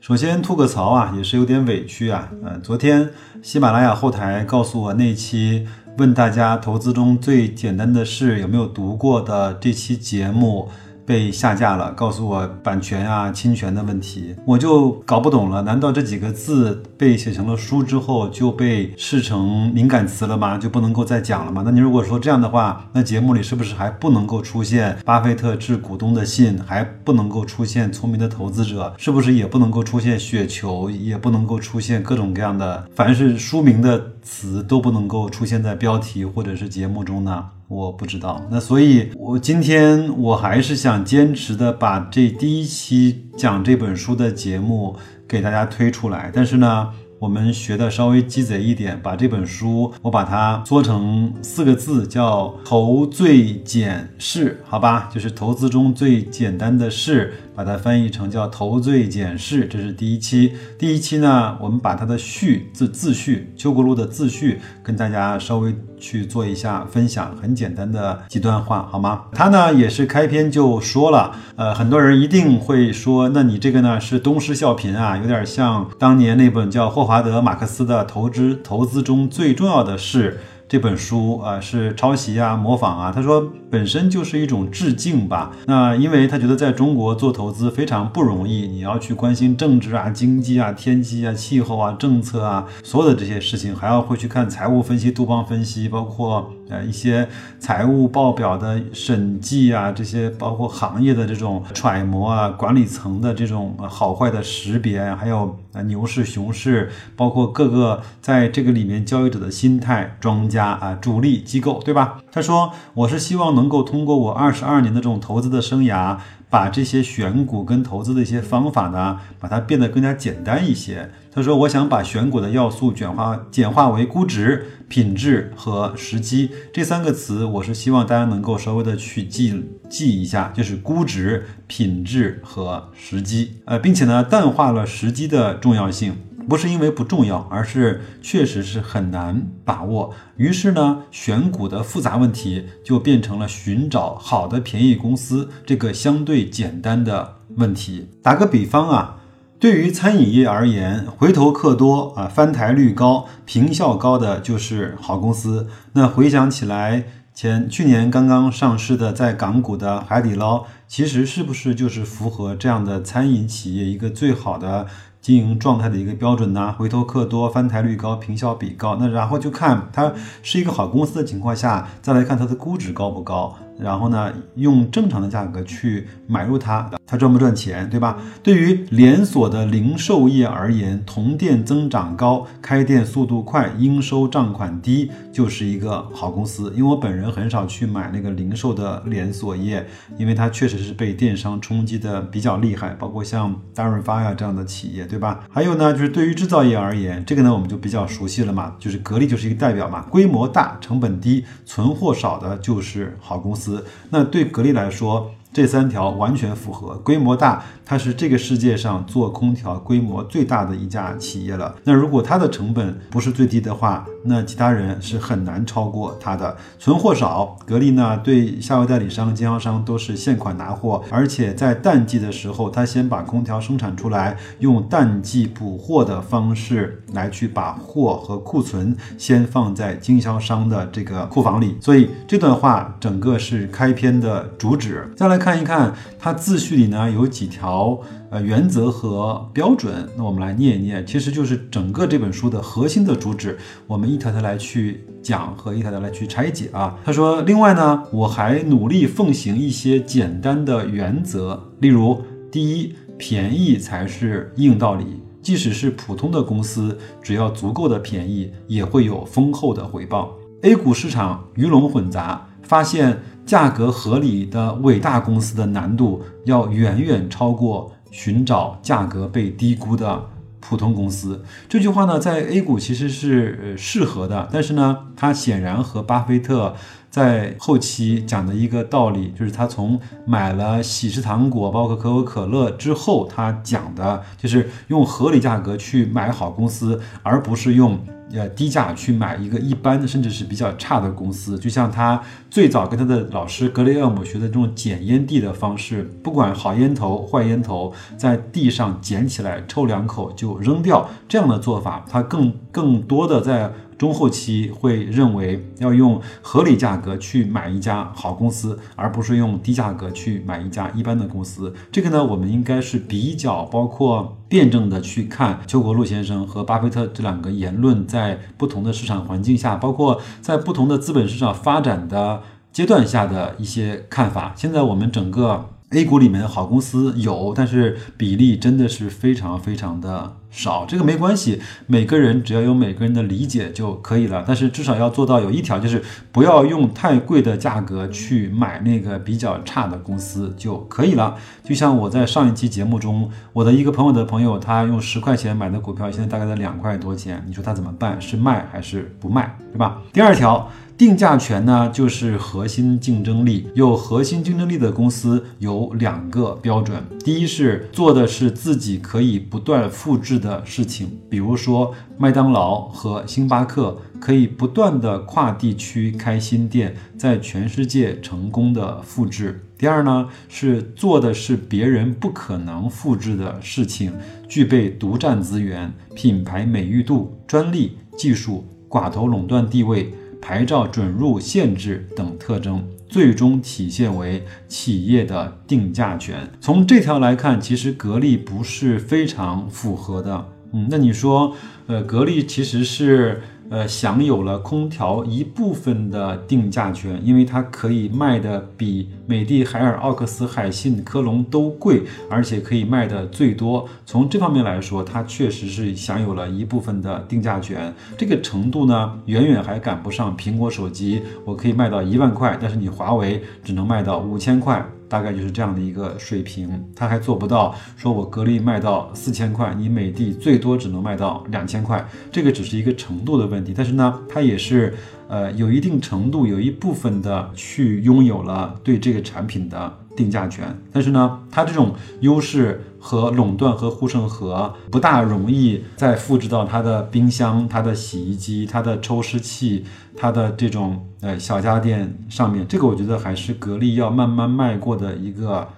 首先吐个槽啊，也是有点委屈啊。嗯，昨天喜马拉雅后台告诉我那期问大家投资中最简单的事有没有读过的这期节目。被下架了，告诉我版权啊、侵权的问题，我就搞不懂了。难道这几个字被写成了书之后就被视成敏感词了吗？就不能够再讲了吗？那你如果说这样的话，那节目里是不是还不能够出现巴菲特致股东的信，还不能够出现聪明的投资者，是不是也不能够出现雪球，也不能够出现各种各样的，凡是书名的词都不能够出现在标题或者是节目中呢？我不知道，那所以，我今天我还是想坚持的把这第一期讲这本书的节目给大家推出来，但是呢。我们学的稍微鸡贼一点，把这本书我把它缩成四个字，叫“投最简事”，好吧？就是投资中最简单的事，把它翻译成叫“投醉简事”。这是第一期。第一期呢，我们把它的序字自序，邱国禄的自序，跟大家稍微去做一下分享，很简单的几段话，好吗？他呢也是开篇就说了，呃，很多人一定会说，那你这个呢是东施效颦啊，有点像当年那本叫《霍华德·马克思的投资投资中最重要的事》这本书啊，是抄袭啊、模仿啊。他说本身就是一种致敬吧。那因为他觉得在中国做投资非常不容易，你要去关心政治啊、经济啊、天气啊、气候啊、政策啊，所有的这些事情，还要会去看财务分析、杜邦分析，包括。呃，一些财务报表的审计啊，这些包括行业的这种揣摩啊，管理层的这种好坏的识别，还有啊牛市、熊市，包括各个在这个里面交易者的心态、庄家啊、主力机构，对吧？他说，我是希望能够通过我二十二年的这种投资的生涯。把这些选股跟投资的一些方法呢，把它变得更加简单一些。他说：“我想把选股的要素简化简化为估值、品质和时机这三个词。我是希望大家能够稍微的去记记一下，就是估值、品质和时机。呃，并且呢，淡化了时机的重要性。”不是因为不重要，而是确实是很难把握。于是呢，选股的复杂问题就变成了寻找好的便宜公司这个相对简单的问题。打个比方啊，对于餐饮业而言，回头客多啊，翻台率高，平效高的就是好公司。那回想起来，前去年刚刚上市的在港股的海底捞，其实是不是就是符合这样的餐饮企业一个最好的？经营状态的一个标准呐，回头客多，翻台率高，平效比高。那然后就看它是一个好公司的情况下，再来看它的估值高不高。然后呢，用正常的价格去买入它，它赚不赚钱，对吧？对于连锁的零售业而言，同店增长高，开店速度快，应收账款低，就是一个好公司。因为我本人很少去买那个零售的连锁业，因为它确实是被电商冲击的比较厉害，包括像大润发呀这样的企业，对吧？还有呢，就是对于制造业而言，这个呢我们就比较熟悉了嘛，就是格力就是一个代表嘛，规模大，成本低，存货少的就是好公司。那对格力来说。这三条完全符合，规模大，它是这个世界上做空调规模最大的一家企业了。那如果它的成本不是最低的话，那其他人是很难超过它的。存货少，格力呢对下游代理商、经销商都是现款拿货，而且在淡季的时候，它先把空调生产出来，用淡季补货的方式来去把货和库存先放在经销商的这个库房里。所以这段话整个是开篇的主旨。再来。看看一看它自序里呢有几条呃原则和标准，那我们来念一念，其实就是整个这本书的核心的主旨，我们一条条来去讲和一条条来去拆解啊。他说，另外呢，我还努力奉行一些简单的原则，例如，第一，便宜才是硬道理，即使是普通的公司，只要足够的便宜，也会有丰厚的回报。A 股市场鱼龙混杂，发现。价格合理的伟大公司的难度要远远超过寻找价格被低估的普通公司。这句话呢，在 A 股其实是适合的，但是呢，它显然和巴菲特在后期讲的一个道理，就是他从买了喜事糖果，包括可口可乐之后，他讲的就是用合理价格去买好公司，而不是用。呃，低价去买一个一般的，甚至是比较差的公司，就像他最早跟他的老师格雷厄姆学的这种捡烟蒂的方式，不管好烟头、坏烟头，在地上捡起来抽两口就扔掉，这样的做法，他更更多的在。中后期会认为要用合理价格去买一家好公司，而不是用低价格去买一家一般的公司。这个呢，我们应该是比较包括辩证的去看邱国禄先生和巴菲特这两个言论在不同的市场环境下，包括在不同的资本市场发展的阶段下的一些看法。现在我们整个。A 股里面好公司有，但是比例真的是非常非常的少。这个没关系，每个人只要有每个人的理解就可以了。但是至少要做到有一条，就是不要用太贵的价格去买那个比较差的公司就可以了。就像我在上一期节目中，我的一个朋友的朋友，他用十块钱买的股票，现在大概在两块多钱，你说他怎么办？是卖还是不卖？对吧？第二条。定价权呢，就是核心竞争力。有核心竞争力的公司有两个标准：第一是做的是自己可以不断复制的事情，比如说麦当劳和星巴克可以不断的跨地区开新店，在全世界成功的复制；第二呢，是做的是别人不可能复制的事情，具备独占资源、品牌美誉度、专利技术、寡头垄断地位。牌照准入限制等特征，最终体现为企业的定价权。从这条来看，其实格力不是非常符合的。嗯，那你说，呃，格力其实是。呃，享有了空调一部分的定价权，因为它可以卖的比美的、海尔、奥克斯、海信、科龙都贵，而且可以卖的最多。从这方面来说，它确实是享有了一部分的定价权。这个程度呢，远远还赶不上苹果手机，我可以卖到一万块，但是你华为只能卖到五千块。大概就是这样的一个水平，他还做不到说我格力卖到四千块，你美的最多只能卖到两千块，这个只是一个程度的问题。但是呢，它也是呃有一定程度，有一部分的去拥有了对这个产品的。定价权，但是呢，它这种优势和垄断和护城河不大容易再复制到它的冰箱、它的洗衣机、它的抽湿器、它的这种呃小家电上面。这个我觉得还是格力要慢慢迈过的一个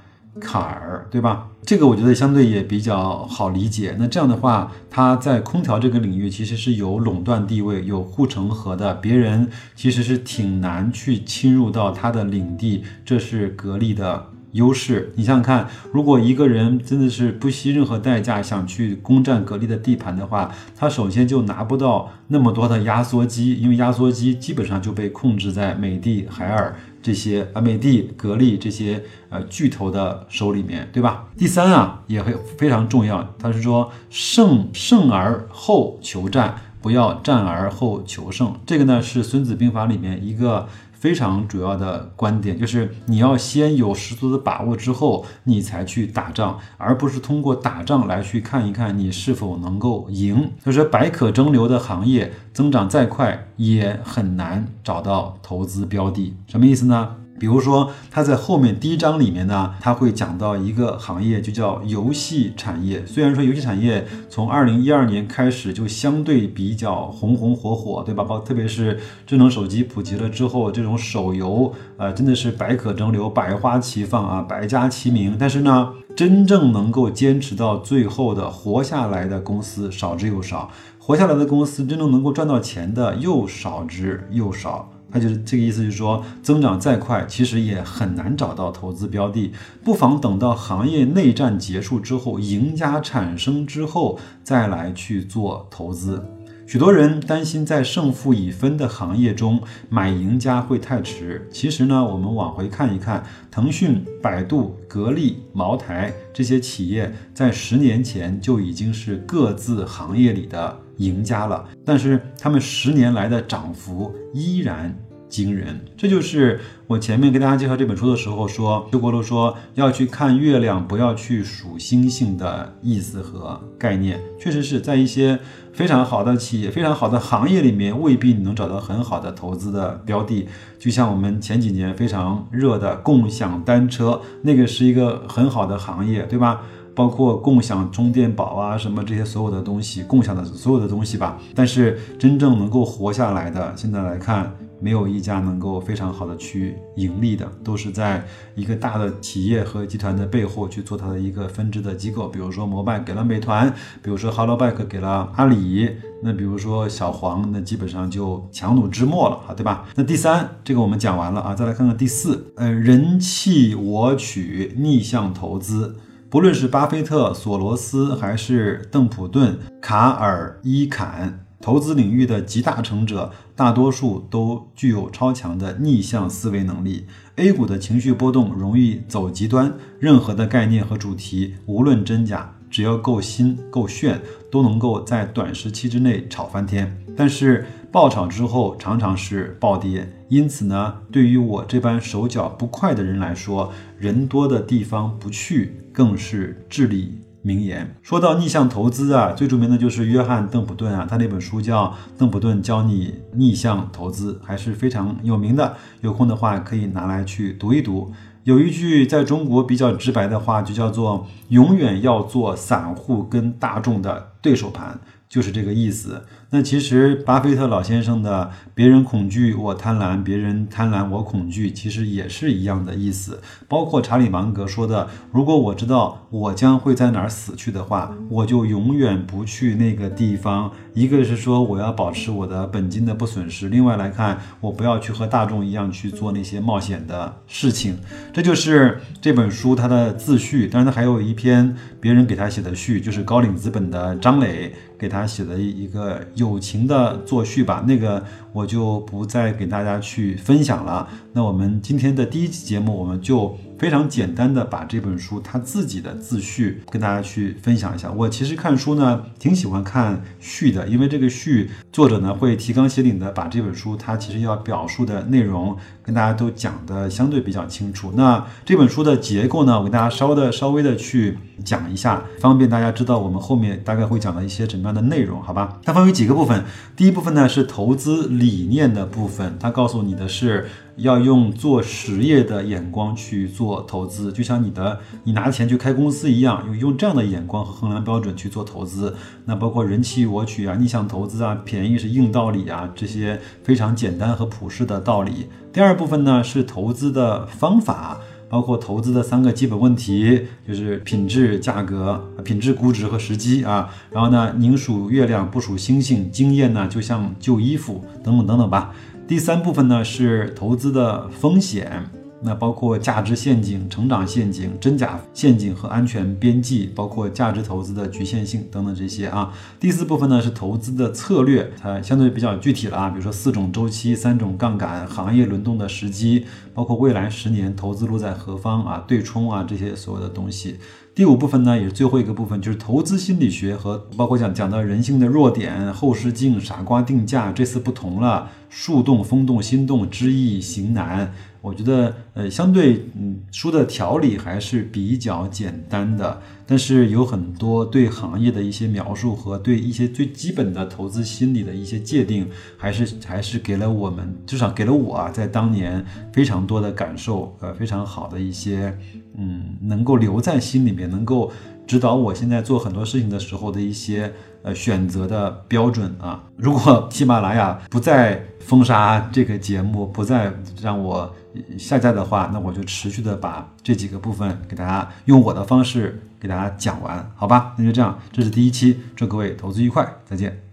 坎儿，对吧？这个我觉得相对也比较好理解。那这样的话，它在空调这个领域其实是有垄断地位、有护城河的，别人其实是挺难去侵入到它的领地，这是格力的。优势，你想想看，如果一个人真的是不惜任何代价想去攻占格力的地盘的话，他首先就拿不到那么多的压缩机，因为压缩机基本上就被控制在美的、海尔这些啊，美的、格力这些呃巨头的手里面，对吧？第三啊，也会非常重要，他是说胜胜而后求战，不要战而后求胜。这个呢是《孙子兵法》里面一个。非常主要的观点就是，你要先有十足的把握之后，你才去打仗，而不是通过打仗来去看一看你是否能够赢。就是百舸争流的行业，增长再快也很难找到投资标的。什么意思呢？比如说，他在后面第一章里面呢，他会讲到一个行业，就叫游戏产业。虽然说游戏产业从二零一二年开始就相对比较红红火火，对吧？包特别是智能手机普及了之后，这种手游，呃，真的是百舸争流，百花齐放啊，百家齐鸣。但是呢，真正能够坚持到最后的活下来的公司少之又少，活下来的公司真正能够赚到钱的又少之又少。他就是这个意思，就是说增长再快，其实也很难找到投资标的，不妨等到行业内战结束之后，赢家产生之后再来去做投资。许多人担心在胜负已分的行业中买赢家会太迟，其实呢，我们往回看一看，腾讯、百度、格力、茅台这些企业在十年前就已经是各自行业里的。赢家了，但是他们十年来的涨幅依然惊人。这就是我前面给大家介绍这本书的时候说，邱国楼说要去看月亮，不要去数星星的意思和概念。确实是在一些非常好的企业、非常好的行业里面，未必你能找到很好的投资的标的。就像我们前几年非常热的共享单车，那个是一个很好的行业，对吧？包括共享充电宝啊，什么这些所有的东西，共享的所有的东西吧。但是真正能够活下来的，现在来看，没有一家能够非常好的去盈利的，都是在一个大的企业和集团的背后去做它的一个分支的机构。比如说摩拜给了美团，比如说 Hello Bike 给了阿里，那比如说小黄，那基本上就强弩之末了啊，对吧？那第三，这个我们讲完了啊，再来看看第四，呃，人气我取，逆向投资。不论是巴菲特、索罗斯，还是邓普顿、卡尔伊坎，投资领域的集大成者，大多数都具有超强的逆向思维能力。A 股的情绪波动容易走极端，任何的概念和主题，无论真假，只要够新、够炫，都能够在短时期之内炒翻天。但是爆炒之后，常常是暴跌。因此呢，对于我这般手脚不快的人来说，人多的地方不去，更是至理名言。说到逆向投资啊，最著名的就是约翰·邓普顿啊，他那本书叫《邓普顿教你逆向投资》，还是非常有名的。有空的话可以拿来去读一读。有一句在中国比较直白的话，就叫做“永远要做散户跟大众的对手盘”。就是这个意思。那其实巴菲特老先生的“别人恐惧我贪婪，别人贪婪我恐惧”，其实也是一样的意思。包括查理芒格说的：“如果我知道我将会在哪儿死去的话，我就永远不去那个地方。”一个是说我要保持我的本金的不损失，另外来看，我不要去和大众一样去做那些冒险的事情。这就是这本书它的自序。当然，它还有一篇别人给他写的序，就是高瓴资本的张磊。给他写的一个友情的作序吧，那个我就不再给大家去分享了。那我们今天的第一期节目，我们就。非常简单的把这本书他自己的自序跟大家去分享一下。我其实看书呢挺喜欢看序的，因为这个序作者呢会提纲挈领的把这本书他其实要表述的内容跟大家都讲的相对比较清楚。那这本书的结构呢，我给大家稍的稍微的去讲一下，方便大家知道我们后面大概会讲的一些什么样的内容，好吧？它分为几个部分，第一部分呢是投资理念的部分，它告诉你的是。要用做实业的眼光去做投资，就像你的你拿钱去开公司一样，用用这样的眼光和衡量标准去做投资。那包括人气我取啊、逆向投资啊、便宜是硬道理啊，这些非常简单和普世的道理。第二部分呢是投资的方法，包括投资的三个基本问题，就是品质、价格、品质、估值和时机啊。然后呢，宁数月亮不数星星，经验呢就像旧衣服，等等等等吧。第三部分呢是投资的风险，那包括价值陷阱、成长陷阱、真假陷阱和安全边际，包括价值投资的局限性等等这些啊。第四部分呢是投资的策略，它相对比较具体了啊，比如说四种周期、三种杠杆、行业轮动的时机，包括未来十年投资路在何方啊、对冲啊这些所有的东西。第五部分呢，也是最后一个部分，就是投资心理学和包括讲讲到人性的弱点、后视镜、傻瓜定价，这次不同了，树洞、风动、心动、知易行难。我觉得，呃，相对，嗯，书的条理还是比较简单的，但是有很多对行业的一些描述和对一些最基本的投资心理的一些界定，还是还是给了我们，至少给了我啊，在当年非常多的感受，呃，非常好的一些，嗯，能够留在心里面，能够指导我现在做很多事情的时候的一些，呃，选择的标准啊。如果喜马拉雅不再封杀这个节目，不再让我。下架的话，那我就持续的把这几个部分给大家用我的方式给大家讲完，好吧？那就这样，这是第一期，祝各位投资愉快，再见。